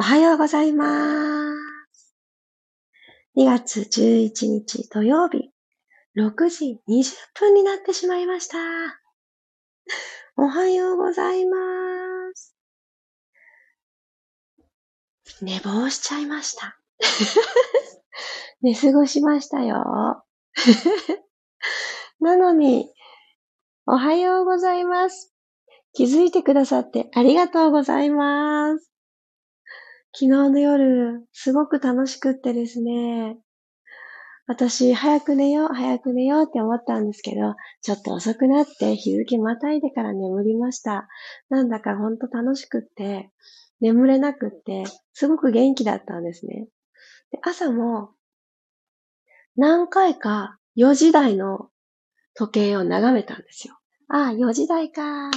おはようございます。2月11日土曜日、6時20分になってしまいました。おはようございます。寝坊しちゃいました。寝過ごしましたよ。なのに、おはようございます。気づいてくださってありがとうございます。昨日の夜、すごく楽しくってですね、私、早く寝よう、早く寝ようって思ったんですけど、ちょっと遅くなって日付またいでから眠りました。なんだかほんと楽しくって、眠れなくって、すごく元気だったんですね。で朝も、何回か4時台の時計を眺めたんですよ。ああ、4時台か。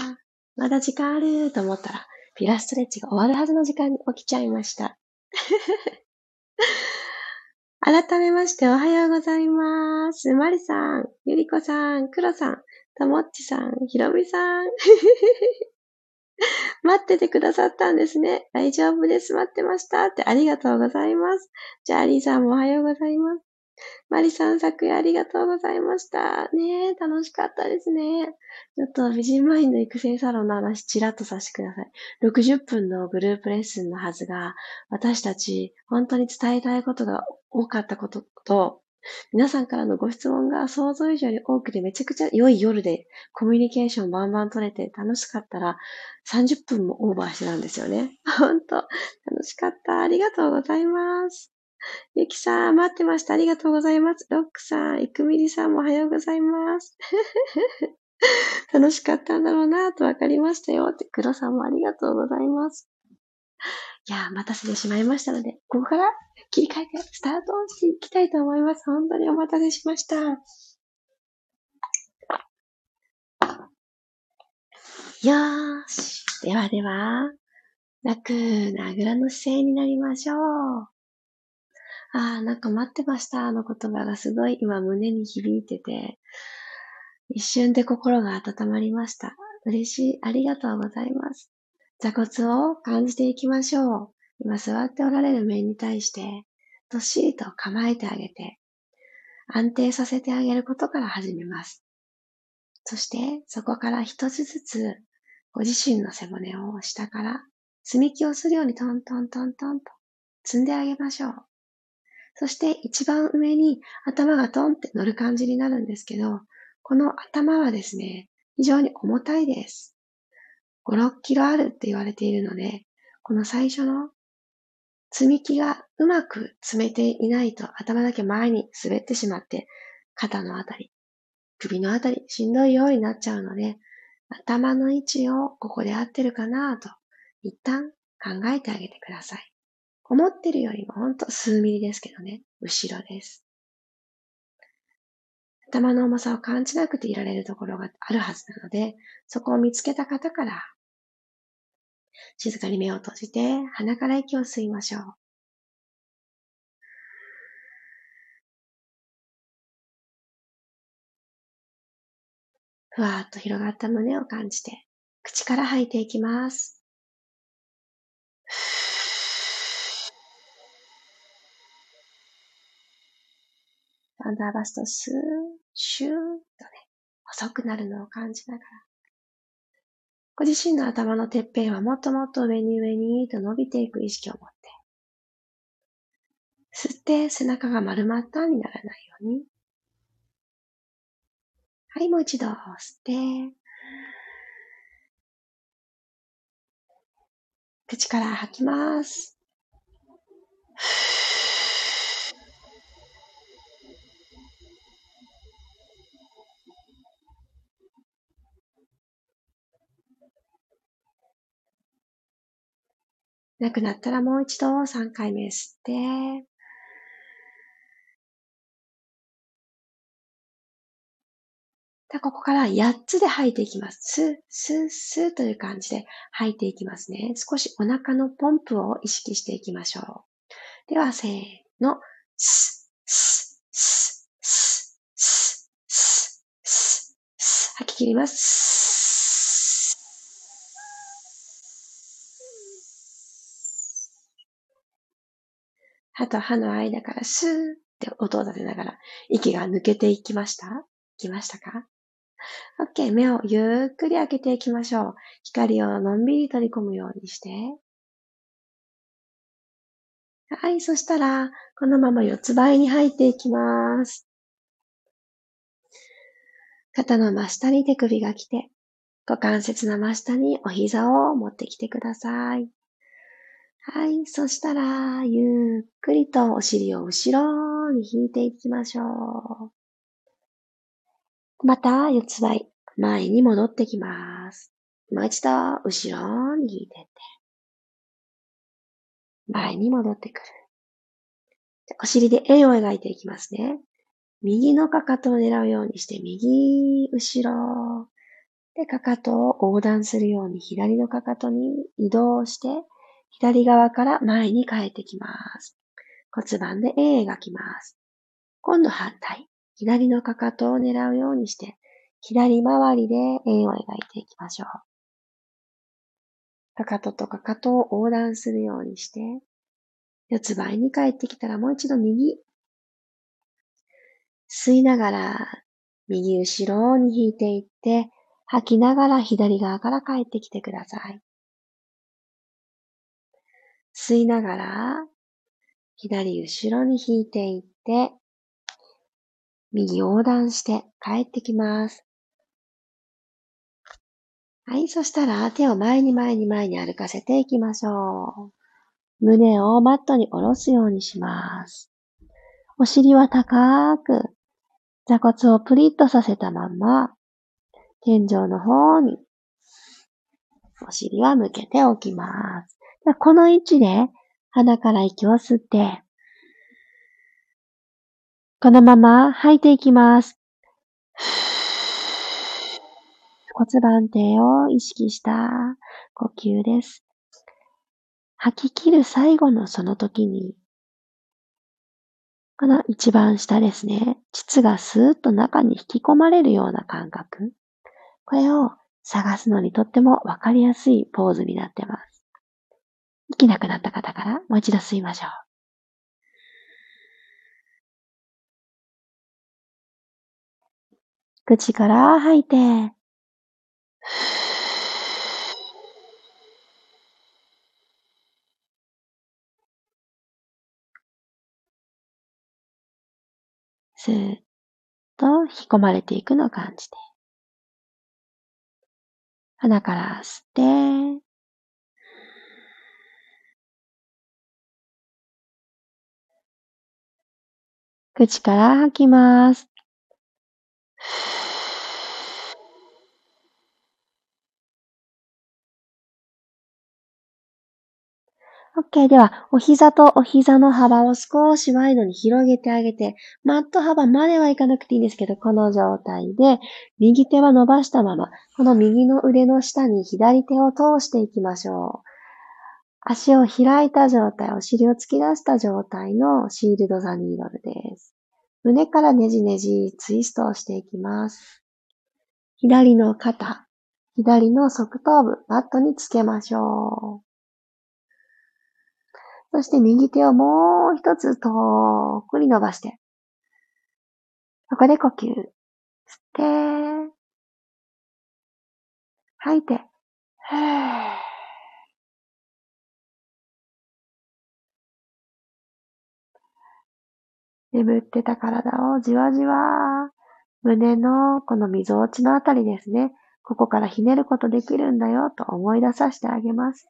まだ時間あると思ったら、ピラストレッチが終わるはずの時間に起きちゃいました。改めましておはようございます。まりさん、ゆりこさん、くろさん、たもっちさん、ひろみさん。待っててくださったんですね。大丈夫です。待ってました。ってありがとうございます。じゃあ、りーさんもおはようございます。マリさん、昨夜ありがとうございました。ねえ、楽しかったですね。ちょっと美人マインド育成サロンの話ちらっとさせてください。60分のグループレッスンのはずが、私たち本当に伝えたいことが多かったことと、皆さんからのご質問が想像以上に多くてめちゃくちゃ良い夜でコミュニケーションバンバン取れて楽しかったら30分もオーバーしてたんですよね。本当楽しかった。ありがとうございます。ゆきさん、待ってました。ありがとうございます。ロックさん、イクミリさんもおはようございます。楽しかったんだろうなとわかりましたよ。って、黒さんもありがとうございます。いや待たせてしまいましたので、ここから切り替えてスタートしていきたいと思います。本当にお待たせしました。よーし。ではでは、楽なぐらの姿勢になりましょう。ああ、なんか待ってましたあの言葉がすごい今胸に響いてて、一瞬で心が温まりました。嬉しい。ありがとうございます。座骨を感じていきましょう。今座っておられる面に対して、どっしりと構えてあげて、安定させてあげることから始めます。そして、そこから一つずつ、ご自身の背骨を下から積み木をするようにトントントントンと積んであげましょう。そして一番上に頭がトンって乗る感じになるんですけど、この頭はですね、非常に重たいです。5、6キロあるって言われているので、この最初の積み木がうまく詰めていないと頭だけ前に滑ってしまって、肩のあたり、首のあたり、しんどいようになっちゃうので、頭の位置をここで合ってるかなと、一旦考えてあげてください。思ってるよりもほんと数ミリですけどね、後ろです。頭の重さを感じなくていられるところがあるはずなので、そこを見つけた方から、静かに目を閉じて鼻から息を吸いましょう。ふわーっと広がった胸を感じて、口から吐いていきます。アンダーバストスー、シューッとね、細くなるのを感じながら、ご自身の頭のてっぺんはもっともっと上に上にと伸びていく意識を持って、吸って背中が丸まったにならないように、はい、もう一度吸って、口から吐きます。なくなったらもう一度3回目吸って、で、ここから8つで吐いていきます。スッ、スッ、スーという感じで吐いていきますね。少しお腹のポンプを意識していきましょう。では、せーの。ス、ス、ス、ス、ス、ス、ッ、吐き切ります。歯と歯の間からスーって音を立てながら息が抜けていきました？いきましたか ?OK。目をゆっくり開けていきましょう。光をのんびり取り込むようにして。はい。そしたら、このまま四つ倍に入っていきます。肩の真下に手首が来て、股関節の真下にお膝を持ってきてください。はい。そしたら、ゆっくりとお尻を後ろに引いていきましょう。また、四つ倍、前に戻ってきます。もう一度、後ろに引いていって。前に戻ってくる。お尻で円を描いていきますね。右のかかとを狙うようにして、右、後ろ。で、かかとを横断するように左のかかとに移動して、左側から前に帰ってきます。骨盤で円描きます。今度反対。左のかかとを狙うようにして、左回りで円を描いていきましょう。かかととかかとを横断するようにして、四つ倍に帰ってきたらもう一度右。吸いながら右後ろに引いていって、吐きながら左側から帰ってきてください。吸いながら、左後ろに引いていって、右横断して帰ってきます。はい、そしたら手を前に前に前に歩かせていきましょう。胸をマットに下ろすようにします。お尻は高く、座骨をプリッとさせたまま、天井の方にお尻は向けておきます。この位置で鼻から息を吸って、このまま吐いていきます。骨盤底を意識した呼吸です。吐き切る最後のその時に、この一番下ですね。膣がスーッと中に引き込まれるような感覚。これを探すのにとってもわかりやすいポーズになってます。息なくなった方からもう一度吸いましょう。口から吐いて、スーッと引き込まれていくのを感じて。鼻から吸って、口から吐きます。OK。では、お膝とお膝の幅を少しワイドに広げてあげて、マット幅まではいかなくていいんですけど、この状態で、右手は伸ばしたまま、この右の腕の下に左手を通していきましょう。足を開いた状態、お尻を突き出した状態のシールドザニードルです。胸からねじねじツイストをしていきます。左の肩、左の側頭部、マットにつけましょう。そして右手をもう一つ遠くに伸ばして、ここで呼吸。吸って、吐いて、眠ってた体をじわじわ、胸のこの溝落ちのあたりですね。ここからひねることできるんだよと思い出させてあげます。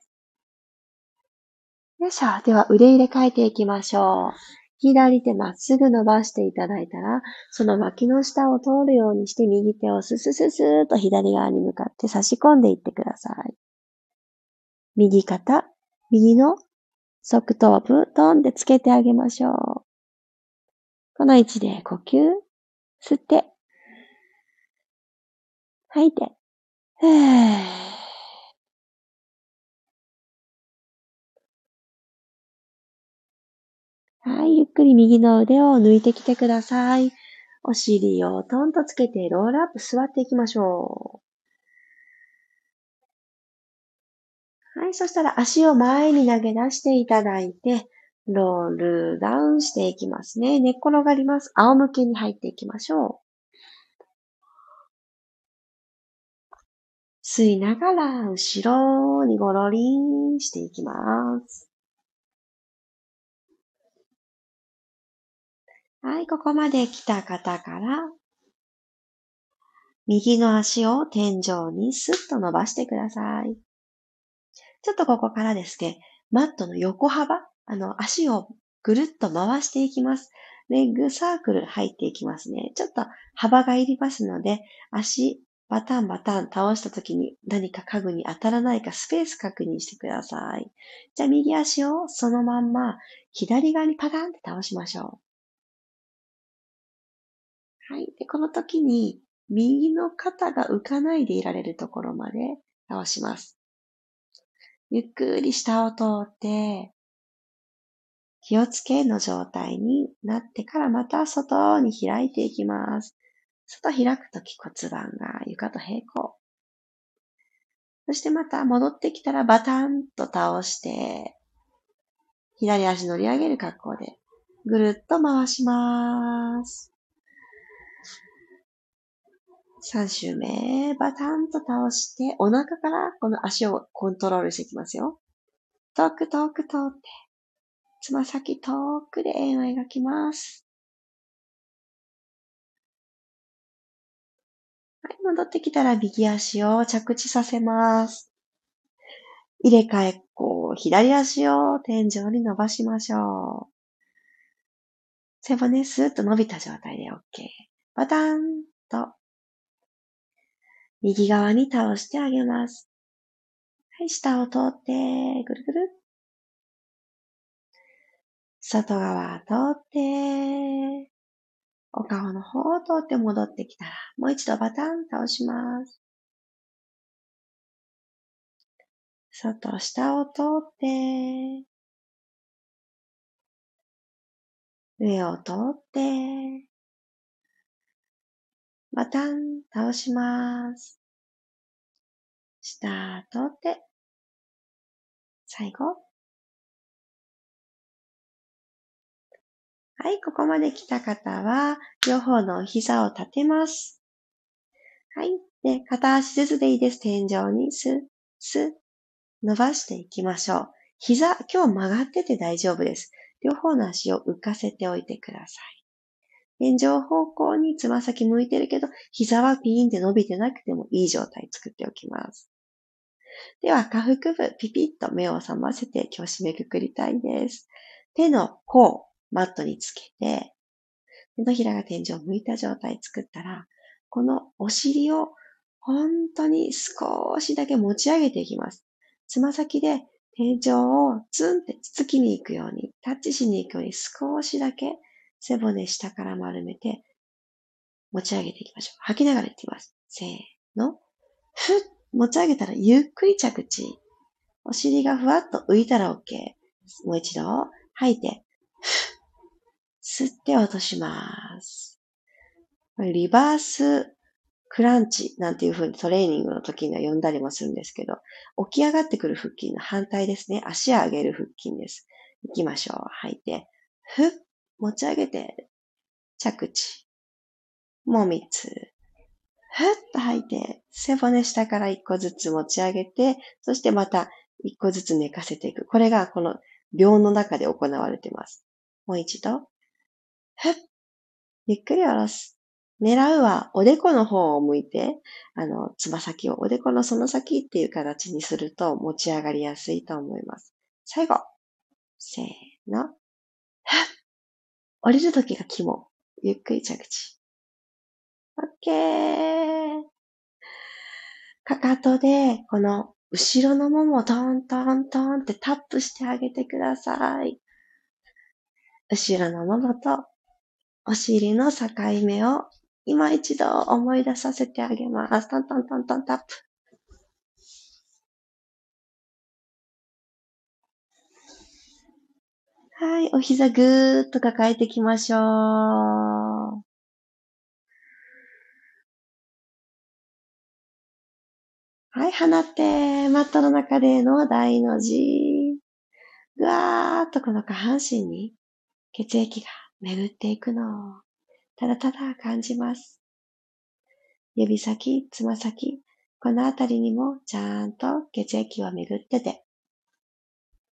よいしょ。では腕入れ替えていきましょう。左手まっすぐ伸ばしていただいたら、その脇の下を通るようにして右手をススススーと左側に向かって差し込んでいってください。右肩、右の側頭部、トンってつけてあげましょう。この位置で呼吸、吸って、吐いて、ふーはい、ゆっくり右の腕を抜いてきてください。お尻をトンとつけてロールアップ座っていきましょう。はい、そしたら足を前に投げ出していただいて、ロールダウンしていきますね。寝っ転がります。仰向けに入っていきましょう。吸いながら後ろにゴロリンしていきます。はい、ここまで来た方から、右の足を天井にスッと伸ばしてください。ちょっとここからですね、マットの横幅、あの、足をぐるっと回していきます。レッグサークル入っていきますね。ちょっと幅がいりますので、足、バタンバタン倒した時に何か家具に当たらないかスペース確認してください。じゃあ右足をそのまんま左側にパタンって倒しましょう。はい。で、この時に右の肩が浮かないでいられるところまで倒します。ゆっくり下を通って、気をつけの状態になってからまた外に開いていきます。外開くとき骨盤が床と平行。そしてまた戻ってきたらバタンと倒して、左足乗り上げる格好でぐるっと回します。3周目、バタンと倒して、お腹からこの足をコントロールしていきますよ。遠く遠く通って、つま先遠くで円を描きます。はい、戻ってきたら右足を着地させます。入れ替えっこ、左足を天井に伸ばしましょう。背骨スーッと伸びた状態で OK。バタンと右側に倒してあげます。はい、下を通って、ぐるぐる。外側通って、お顔の方を通って戻ってきたら、もう一度バタン倒します。外、下を通って、上を通って、バタン倒します。下通って、最後。はい、ここまで来た方は、両方の膝を立てます。はい。で、片足ずつでいいです。天井にスッ、スッ、伸ばしていきましょう。膝、今日曲がってて大丈夫です。両方の足を浮かせておいてください。天井方向につま先向いてるけど、膝はピーンって伸びてなくてもいい状態作っておきます。では、下腹部、ピピッと目を覚ませて今日締めくくりたいです。手の甲、マットにつけて、手のひらが天井を向いた状態作ったら、このお尻を本当に少しだけ持ち上げていきます。つま先で天井をツンってつつきに行くように、タッチしに行くように少しだけ背骨下から丸めて、持ち上げていきましょう。吐きながらいきます。せーの。ふっ、持ち上げたらゆっくり着地。お尻がふわっと浮いたら OK。もう一度、吐いて、吸って落とします。リバースクランチなんていう風にトレーニングの時には呼んだりもするんですけど、起き上がってくる腹筋の反対ですね。足を上げる腹筋です。行きましょう。吐いて、ふっ持ち上げて、着地。もう三つ。ふっと吐いて、背骨下から一個ずつ持ち上げて、そしてまた一個ずつ寝かせていく。これがこの秒の中で行われています。もう一度。ふっ。ゆっくり下ろす。狙うはおでこの方を向いて、あの、つま先をおでこのその先っていう形にすると持ち上がりやすいと思います。最後。せーの。ふっ。降りるときが肝。ゆっくり着地。OK。かかとで、この後ろのももをトントントンってタップしてあげてください。後ろのももとお尻の境目を今一度思い出させてあげます。トントントントンタップ。はい、お膝ぐーっと抱えていきましょう。はい、放って、マットの中での大の字。ぐわーっとこの下半身に血液が巡っていくのをただただ感じます。指先、つま先、このあたりにもちゃんと血液は巡ってて、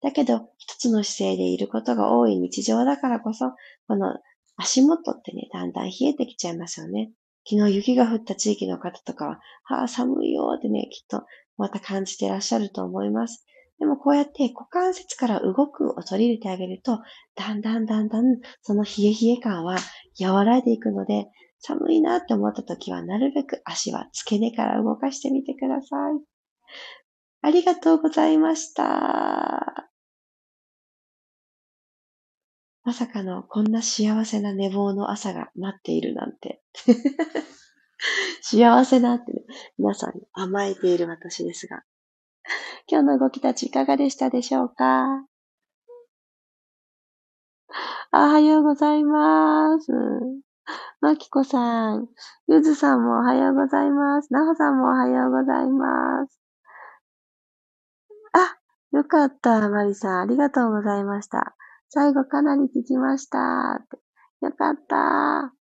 だけど一つの姿勢でいることが多い日常だからこそ、この足元ってね、だんだん冷えてきちゃいますよね。昨日雪が降った地域の方とかは、はあ、寒いよーってね、きっとまた感じてらっしゃると思います。でもこうやって股関節から動くを取り入れてあげると、だんだんだんだんその冷え冷え感は和らいでいくので、寒いなって思った時はなるべく足は付け根から動かしてみてください。ありがとうございました。まさかのこんな幸せな寝坊の朝が待っているなんて。幸せだって、ね、皆さんに甘えている私ですが。今日の動きたちいかがでしたでしょうか？おはようございます。まきこさん、ゆずさんもおはようございます。なほさんもおはようございます。あ、よかった、まりさん。ありがとうございました。最後かなり聞きました。よかった。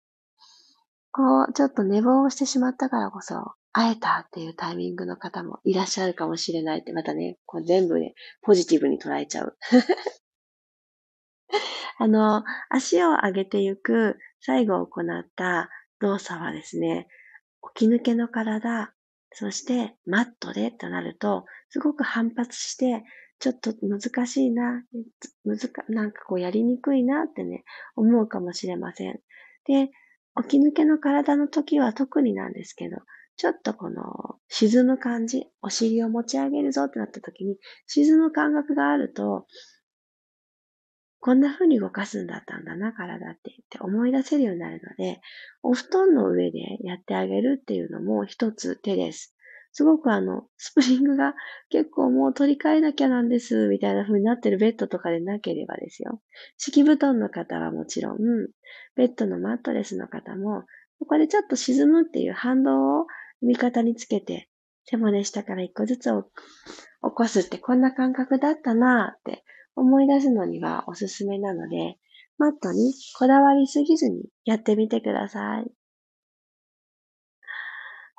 こう、ちょっと寝坊をしてしまったからこそ、会えたっていうタイミングの方もいらっしゃるかもしれないって、またね、こう全部ね、ポジティブに捉えちゃう。あの、足を上げていく最後行った動作はですね、起き抜けの体、そしてマットでとなると、すごく反発して、ちょっと難しいな、難なんかこうやりにくいなってね、思うかもしれません。で、起き抜けの体の時は特になんですけど、ちょっとこの沈む感じ、お尻を持ち上げるぞってなった時に、沈む感覚があると、こんな風に動かすんだったんだな、体ってって思い出せるようになるので、お布団の上でやってあげるっていうのも一つ手です。すごくあの、スプリングが結構もう取り替えなきゃなんです、みたいな風になってるベッドとかでなければですよ。敷布団の方はもちろん、ベッドのマットレスの方も、ここでちょっと沈むっていう反動を味方につけて、背骨下から一個ずつ起こすってこんな感覚だったなって思い出すのにはおすすめなので、マットにこだわりすぎずにやってみてください。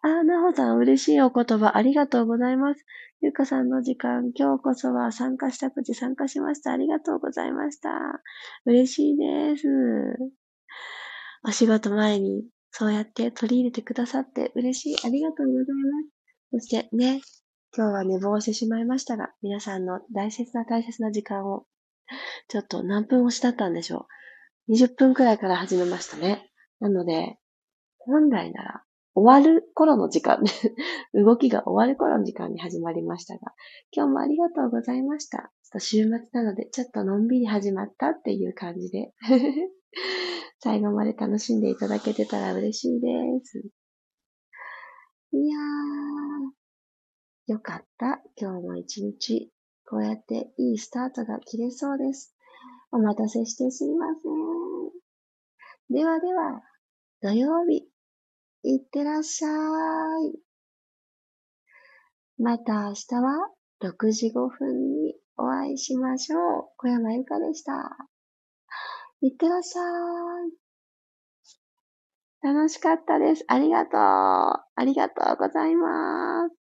あ、なほさん、嬉しいお言葉ありがとうございます。ゆうかさんの時間、今日こそは参加したくて参加しました。ありがとうございました。嬉しいです。お仕事前にそうやって取り入れてくださって嬉しい。ありがとうございます。そしてね、今日は寝坊してしまいましたが、皆さんの大切な大切な時間を、ちょっと何分押しだったんでしょう。20分くらいから始めましたね。なので、本来なら終わる頃の時間、動きが終わる頃の時間に始まりましたが、今日もありがとうございました。ちょっと週末なので、ちょっとのんびり始まったっていう感じで、最後まで楽しんでいただけてたら嬉しいです。いやー、よかった。今日も一日、こうやっていいスタートが切れそうです。お待たせしてすいません。ではでは、土曜日、いってらっしゃい。また明日は6時5分にお会いしましょう。小山由かでした。いってらっしゃい。楽しかったです。ありがとう。ありがとうございます。